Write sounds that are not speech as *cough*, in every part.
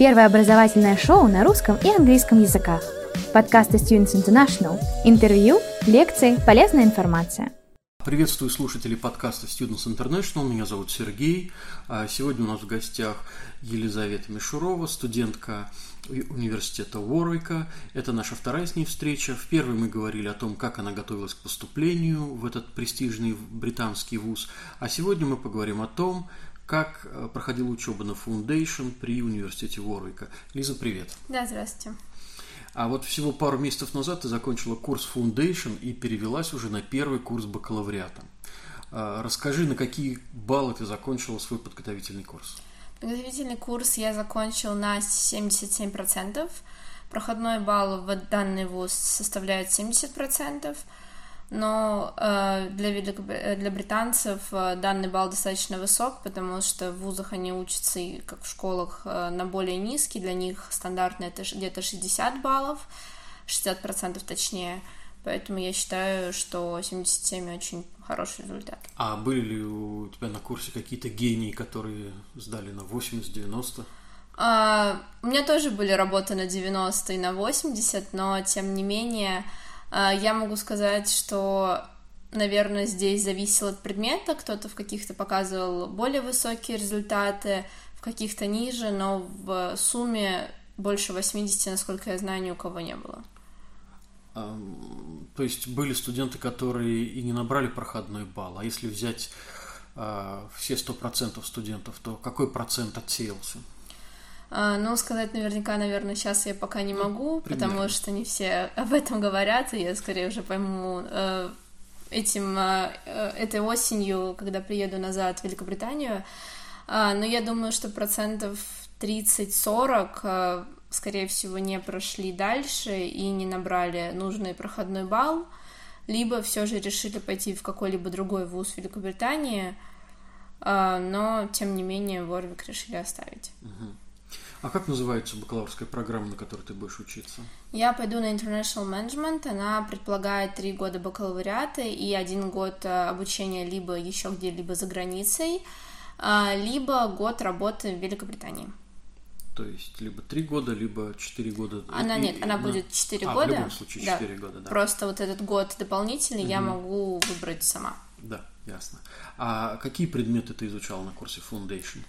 Первое образовательное шоу на русском и английском языках. Подкасты Students International. Интервью, лекции, полезная информация. Приветствую слушателей подкаста Students International. Меня зовут Сергей. А сегодня у нас в гостях Елизавета Мишурова, студентка университета Уорвика. Это наша вторая с ней встреча. В первой мы говорили о том, как она готовилась к поступлению в этот престижный британский вуз. А сегодня мы поговорим о том, как э, проходила учеба на Foundation при университете Уорвика. Лиза, привет. Да, здравствуйте. А вот всего пару месяцев назад ты закончила курс Foundation и перевелась уже на первый курс бакалавриата. А, расскажи, на какие баллы ты закончила свой подготовительный курс? Подготовительный курс я закончил на 77%. Проходной балл в данный вуз составляет 70% но э, для, э, для британцев э, данный балл достаточно высок, потому что в вузах они учатся, и, как в школах, э, на более низкий, для них стандартно это где-то 60 баллов, 60% точнее, поэтому я считаю, что 77 очень хороший результат. А были ли у тебя на курсе какие-то гении, которые сдали на 80-90? Uh, у меня тоже были работы на 90 и на 80, но тем не менее а, я могу сказать, что, наверное, здесь зависело от предмета. Кто-то в каких-то показывал более высокие результаты, в каких-то ниже, но в сумме больше 80, насколько я знаю, ни у кого не было. То есть были студенты, которые и не набрали проходной балл, а если взять э, все 100% студентов, то какой процент отсеялся? А, ну, сказать наверняка, наверное, сейчас я пока не ну, могу, Примерно. потому что не все *laughs* об этом говорят, и я скорее уже пойму э, этим, э, этой осенью, когда приеду назад в Великобританию. А, но я думаю, что процентов 30-40, э, скорее всего, не прошли дальше и не набрали нужный проходной балл, либо все же решили пойти в какой-либо другой вуз Великобритании, но, тем не менее, Ворвик решили оставить. Угу. А как называется бакалаврская программа, на которой ты будешь учиться? Я пойду на International Management. Она предполагает три года бакалавриата и один год э, обучения либо еще где-либо за границей, а, либо год работы в Великобритании. То есть либо три года, либо четыре года. Она и, нет, она на... будет четыре а, года. В любом случае четыре да. года, да. Просто вот этот год дополнительный угу. я могу выбрать сама. Да, ясно. А какие предметы ты изучала на курсе Foundation?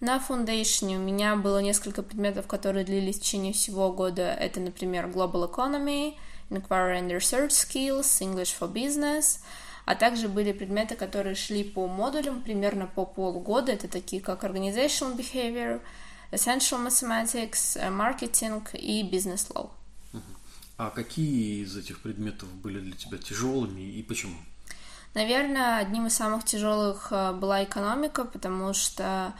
На Foundation у меня было несколько предметов, которые длились в течение всего года. Это, например, Global Economy, Inquiry and Research Skills, English for Business, а также были предметы, которые шли по модулям примерно по полгода. Это такие как Organizational Behavior, Essential Mathematics, Marketing и Business Law. А какие из этих предметов были для тебя тяжелыми и почему? Наверное, одним из самых тяжелых э, была экономика, потому что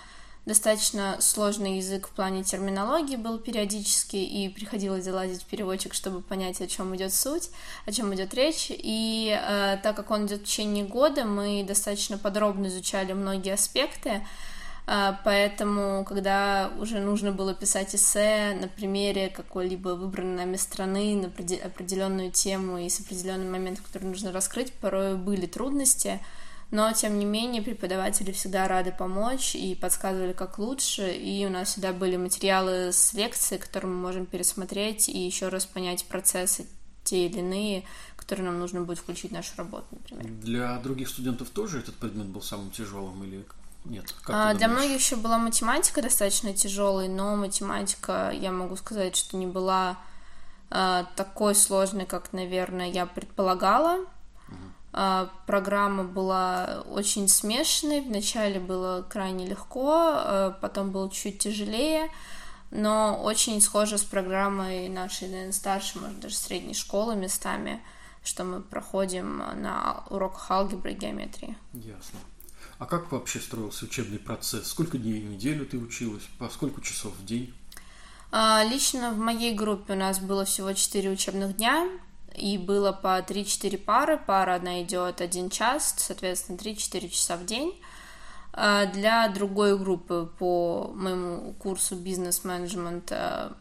достаточно сложный язык в плане терминологии был периодически, и приходилось залазить в переводчик, чтобы понять, о чем идет суть, о чем идет речь. И э, так как он идет в течение года, мы достаточно подробно изучали многие аспекты. Э, поэтому, когда уже нужно было писать эссе на примере какой-либо выбранной нами страны на определенную тему и с определенным моментом, который нужно раскрыть, порой были трудности но, тем не менее, преподаватели всегда рады помочь и подсказывали, как лучше, и у нас всегда были материалы с лекции, которые мы можем пересмотреть и еще раз понять процессы те или иные, которые нам нужно будет включить в нашу работу, например. Для других студентов тоже этот предмет был самым тяжелым или нет? А, для многих еще была математика достаточно тяжелой, но математика, я могу сказать, что не была а, такой сложной, как, наверное, я предполагала. А, программа была очень смешанной. Вначале было крайне легко, а потом было чуть тяжелее, но очень схоже с программой нашей, наверное, старшей, может, даже средней школы местами, что мы проходим на уроках алгебры и геометрии. Ясно. А как вообще строился учебный процесс? Сколько дней в неделю ты училась? По сколько часов в день? А, лично в моей группе у нас было всего 4 учебных дня, и было по 3-4 пары, пара одна идет один час, соответственно, 3-4 часа в день. А для другой группы по моему курсу бизнес-менеджмент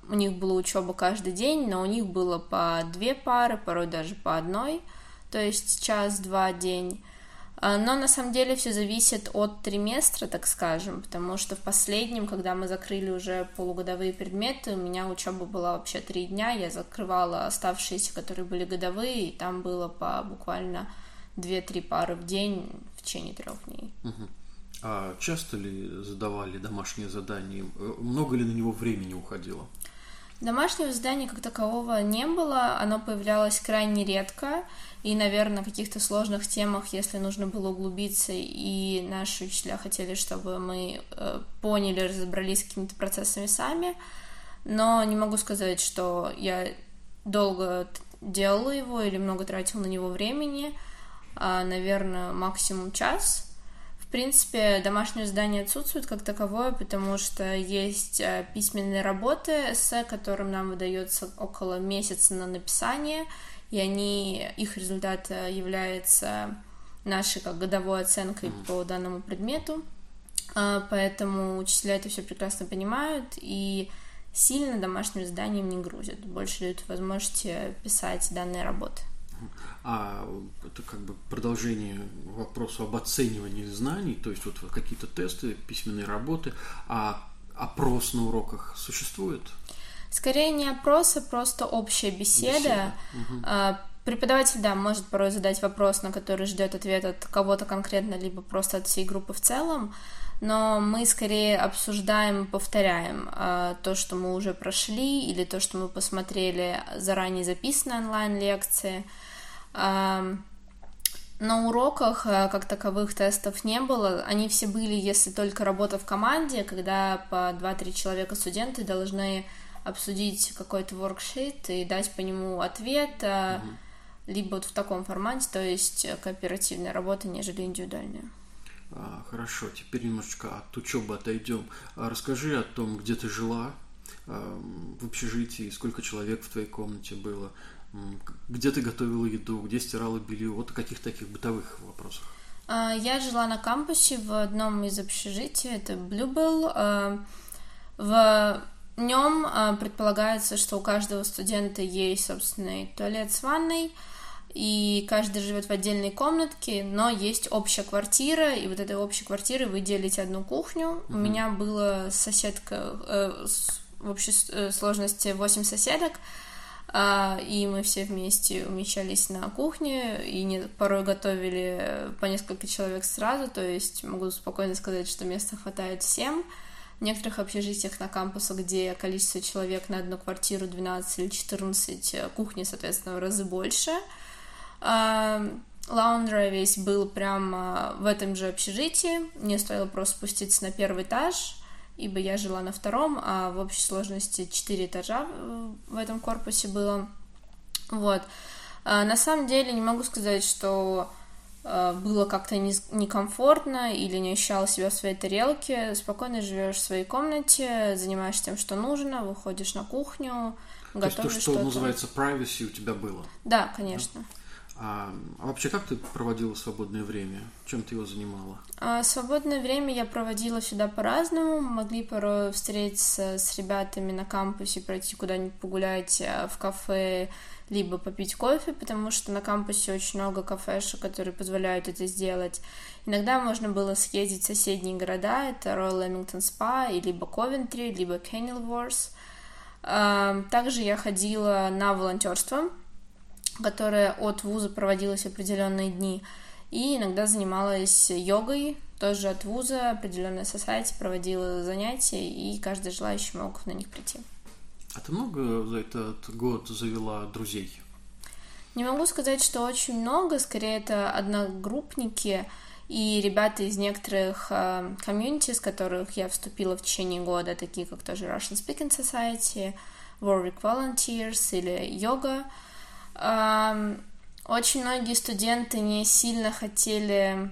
у них была учеба каждый день, но у них было по две пары, порой даже по одной, то есть час-два день. А, но на самом деле все зависит от триместра, так скажем, потому что в последнем, когда мы закрыли уже полугодовые предметы, у меня учеба была вообще три дня, я закрывала оставшиеся, которые были годовые, и там было по буквально две-три пары в день в течение трех дней. Угу. А часто ли задавали домашние задания? Много ли на него времени уходило? Домашнего задания как такового не было, оно появлялось крайне редко, и, наверное, на каких-то сложных темах, если нужно было углубиться, и наши учителя хотели, чтобы мы э, поняли, разобрались с какими-то процессами сами, но не могу сказать, что я долго делала его или много тратила на него времени, а, наверное, максимум час — в принципе, домашнее задание отсутствует как таковое, потому что есть э, письменные работы, эссе, которым нам выдается около месяца на написание, и они, их результат э, является нашей как годовой оценкой по данному предмету, а, поэтому учителя это все прекрасно понимают и сильно домашним заданием не грузят, больше дают возможности писать данные работы. А это как бы продолжение вопроса об оценивании знаний, то есть вот какие-то тесты, письменные работы, а опрос на уроках существует? Скорее не опрос, а просто общая беседа. беседа. Угу. Преподаватель, да, может порой задать вопрос, на который ждет ответ от кого-то конкретно, либо просто от всей группы в целом, но мы скорее обсуждаем, повторяем э, то, что мы уже прошли, или то, что мы посмотрели заранее записанные онлайн-лекции. На уроках э, как таковых тестов не было. Они все были, если только работа в команде, когда по 2-3 человека студенты должны обсудить какой-то воркшит и дать по нему ответ, mm-hmm. Либо вот в таком формате, то есть кооперативная работа, нежели индивидуальная. А, хорошо, теперь немножечко от учебы отойдем. А расскажи о том, где ты жила в общежитии, сколько человек в твоей комнате было, где ты готовила еду, где стирала белье, вот о каких таких бытовых вопросах. А, я жила на кампусе в одном из общежитий, это Bluebell. В нем а, предполагается, что у каждого студента есть собственный туалет с ванной, и каждый живет в отдельной комнатке, но есть общая квартира, и вот этой общей квартиры вы делите одну кухню. Mm-hmm. У меня была соседка э, в общей э, сложности 8 соседок, а, и мы все вместе умещались на кухне и не, порой готовили по несколько человек сразу, то есть могу спокойно сказать, что места хватает всем. В некоторых общежитиях на кампусах, где количество человек на одну квартиру 12 или 14, э, кухни, соответственно, в разы больше. А, лаундер весь был прямо в этом же общежитии. Мне стоило просто спуститься на первый этаж, ибо я жила на втором, а в общей сложности четыре этажа в этом корпусе было. Вот. А на самом деле не могу сказать, что было как-то некомфортно или не ощущала себя в своей тарелке. Спокойно живешь в своей комнате, занимаешься тем, что нужно, выходишь на кухню, готовишь То есть то, что что-то. называется privacy у тебя было? Да, конечно. Да? А, а вообще как ты проводила свободное время? Чем ты его занимала? А, свободное время я проводила всегда по-разному. Могли порой встретиться с ребятами на кампусе, пройти куда-нибудь погулять а, в кафе, либо попить кофе, потому что на кампусе очень много кафешек, которые позволяют это сделать. Иногда можно было съездить в соседние города, это Royal Leamington Spa, и либо Ковентри, либо Kenilworth. А, также я ходила на волонтерство, которая от вуза проводилась определенные дни, и иногда занималась йогой, тоже от вуза, определенная society проводила занятия, и каждый желающий мог на них прийти. А ты много за этот год завела друзей? Не могу сказать, что очень много, скорее это одногруппники и ребята из некоторых э, комьюнити, с которых я вступила в течение года, такие как тоже Russian Speaking Society, Warwick Volunteers или йога. Очень многие студенты не сильно хотели,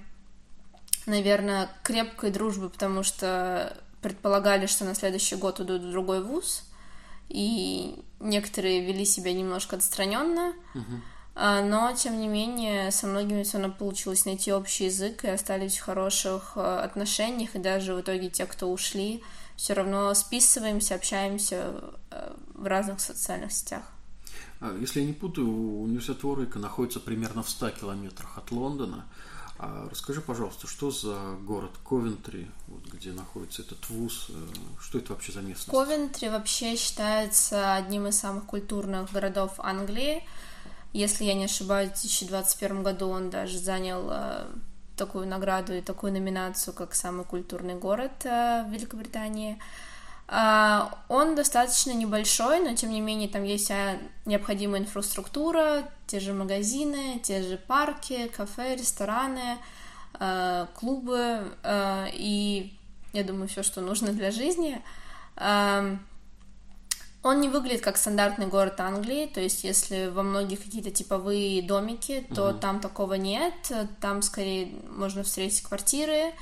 наверное, крепкой дружбы, потому что предполагали, что на следующий год идут в другой вуз, и некоторые вели себя немножко отстраненно, uh-huh. но, тем не менее, со многими все равно получилось найти общий язык и остались в хороших э, отношениях, и даже в итоге те, кто ушли, все равно списываемся, общаемся э, в разных социальных сетях. А, если я не путаю, университет Уорвика находится примерно в 100 километрах от Лондона. А расскажи, пожалуйста, что за город Ковентри, вот, где находится этот вуз, э, что это вообще за местность? Ковентри вообще считается одним из самых культурных городов Англии. Если я не ошибаюсь, в 2021 году он даже занял э, такую награду и такую номинацию, как самый культурный город э, в Великобритании. А, он достаточно небольшой, но тем не менее там есть вся необходимая инфраструктура, те же магазины, те же парки, кафе, рестораны, а, клубы а, и, я думаю, все, что нужно для жизни. Он не выглядит как стандартный город Англии, то есть если во многих какие-то типовые домики, то угу. там такого нет, там скорее можно встретить квартиры,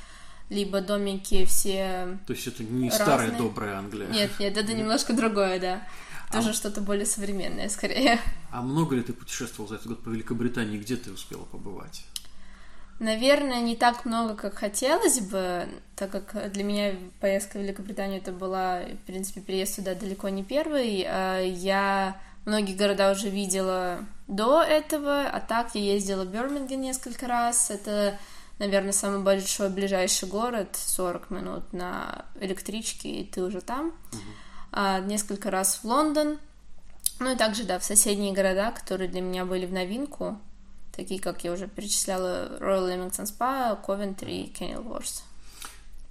либо домики все То есть это не разные. старая добрая Англия? Нет, нет, это *laughs* немножко другое, да. Тоже а... что-то более современное, скорее. А много ли ты путешествовал за этот год по Великобритании? Где ты успела побывать? Наверное, не так много, как хотелось бы, так как для меня поездка в Великобританию это была, в принципе, переезд туда далеко не первый. А я многие города уже видела до этого, а так я ездила в Бирмингем несколько раз. Это наверное, самый большой ближайший город, 40 минут на электричке, и ты уже там. Uh-huh. А, несколько раз в Лондон. Ну и также, да, в соседние города, которые для меня были в новинку, такие, как я уже перечисляла, Royal Leamington Spa, Coventry и Kenilworth.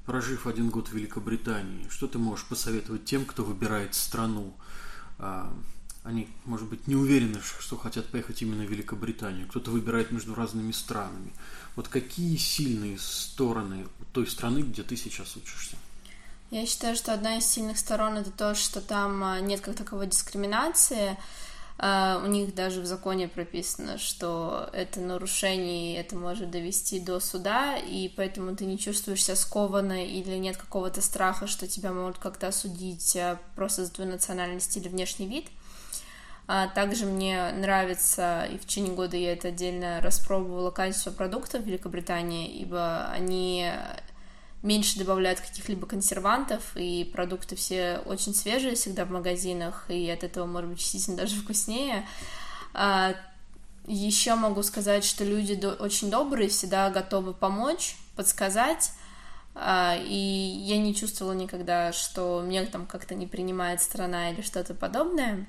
Прожив один год в Великобритании, что ты можешь посоветовать тем, кто выбирает страну? Они, может быть, не уверены, что хотят поехать именно в Великобританию. Кто-то выбирает между разными странами. Вот какие сильные стороны той страны, где ты сейчас учишься? Я считаю, что одна из сильных сторон это то, что там а, нет как таковой дискриминации. А, у них даже в законе прописано, что это нарушение, это может довести до суда, и поэтому ты не чувствуешь себя скованно или нет какого-то страха, что тебя могут как-то осудить а, просто за твою национальность или внешний вид. А также мне нравится, и в течение года я это отдельно распробовала, качество продуктов в Великобритании, ибо они меньше добавляют каких-либо консервантов, и продукты все очень свежие всегда в магазинах, и от этого, может быть, действительно даже *laughs* вкуснее. А, еще могу сказать, что люди очень добрые, всегда готовы помочь, подсказать, а, и я не чувствовала никогда, что меня там как-то не принимает страна или что-то подобное.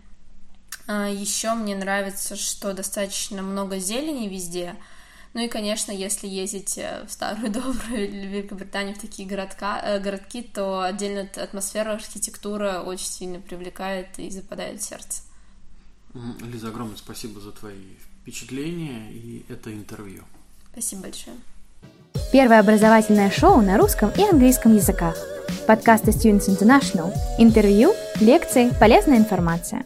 А, Еще мне нравится, что достаточно много зелени везде. Ну и, конечно, если ездить э, в старую добрую Великобританию, в такие городка, э, городки, то отдельно атмосфера, архитектура очень сильно привлекает и западает в сердце. Лиза, огромное спасибо за твои впечатления и это интервью. Спасибо большое. Первое образовательное шоу на русском и английском языках. Подкасты Students International. Интервью, лекции, полезная информация.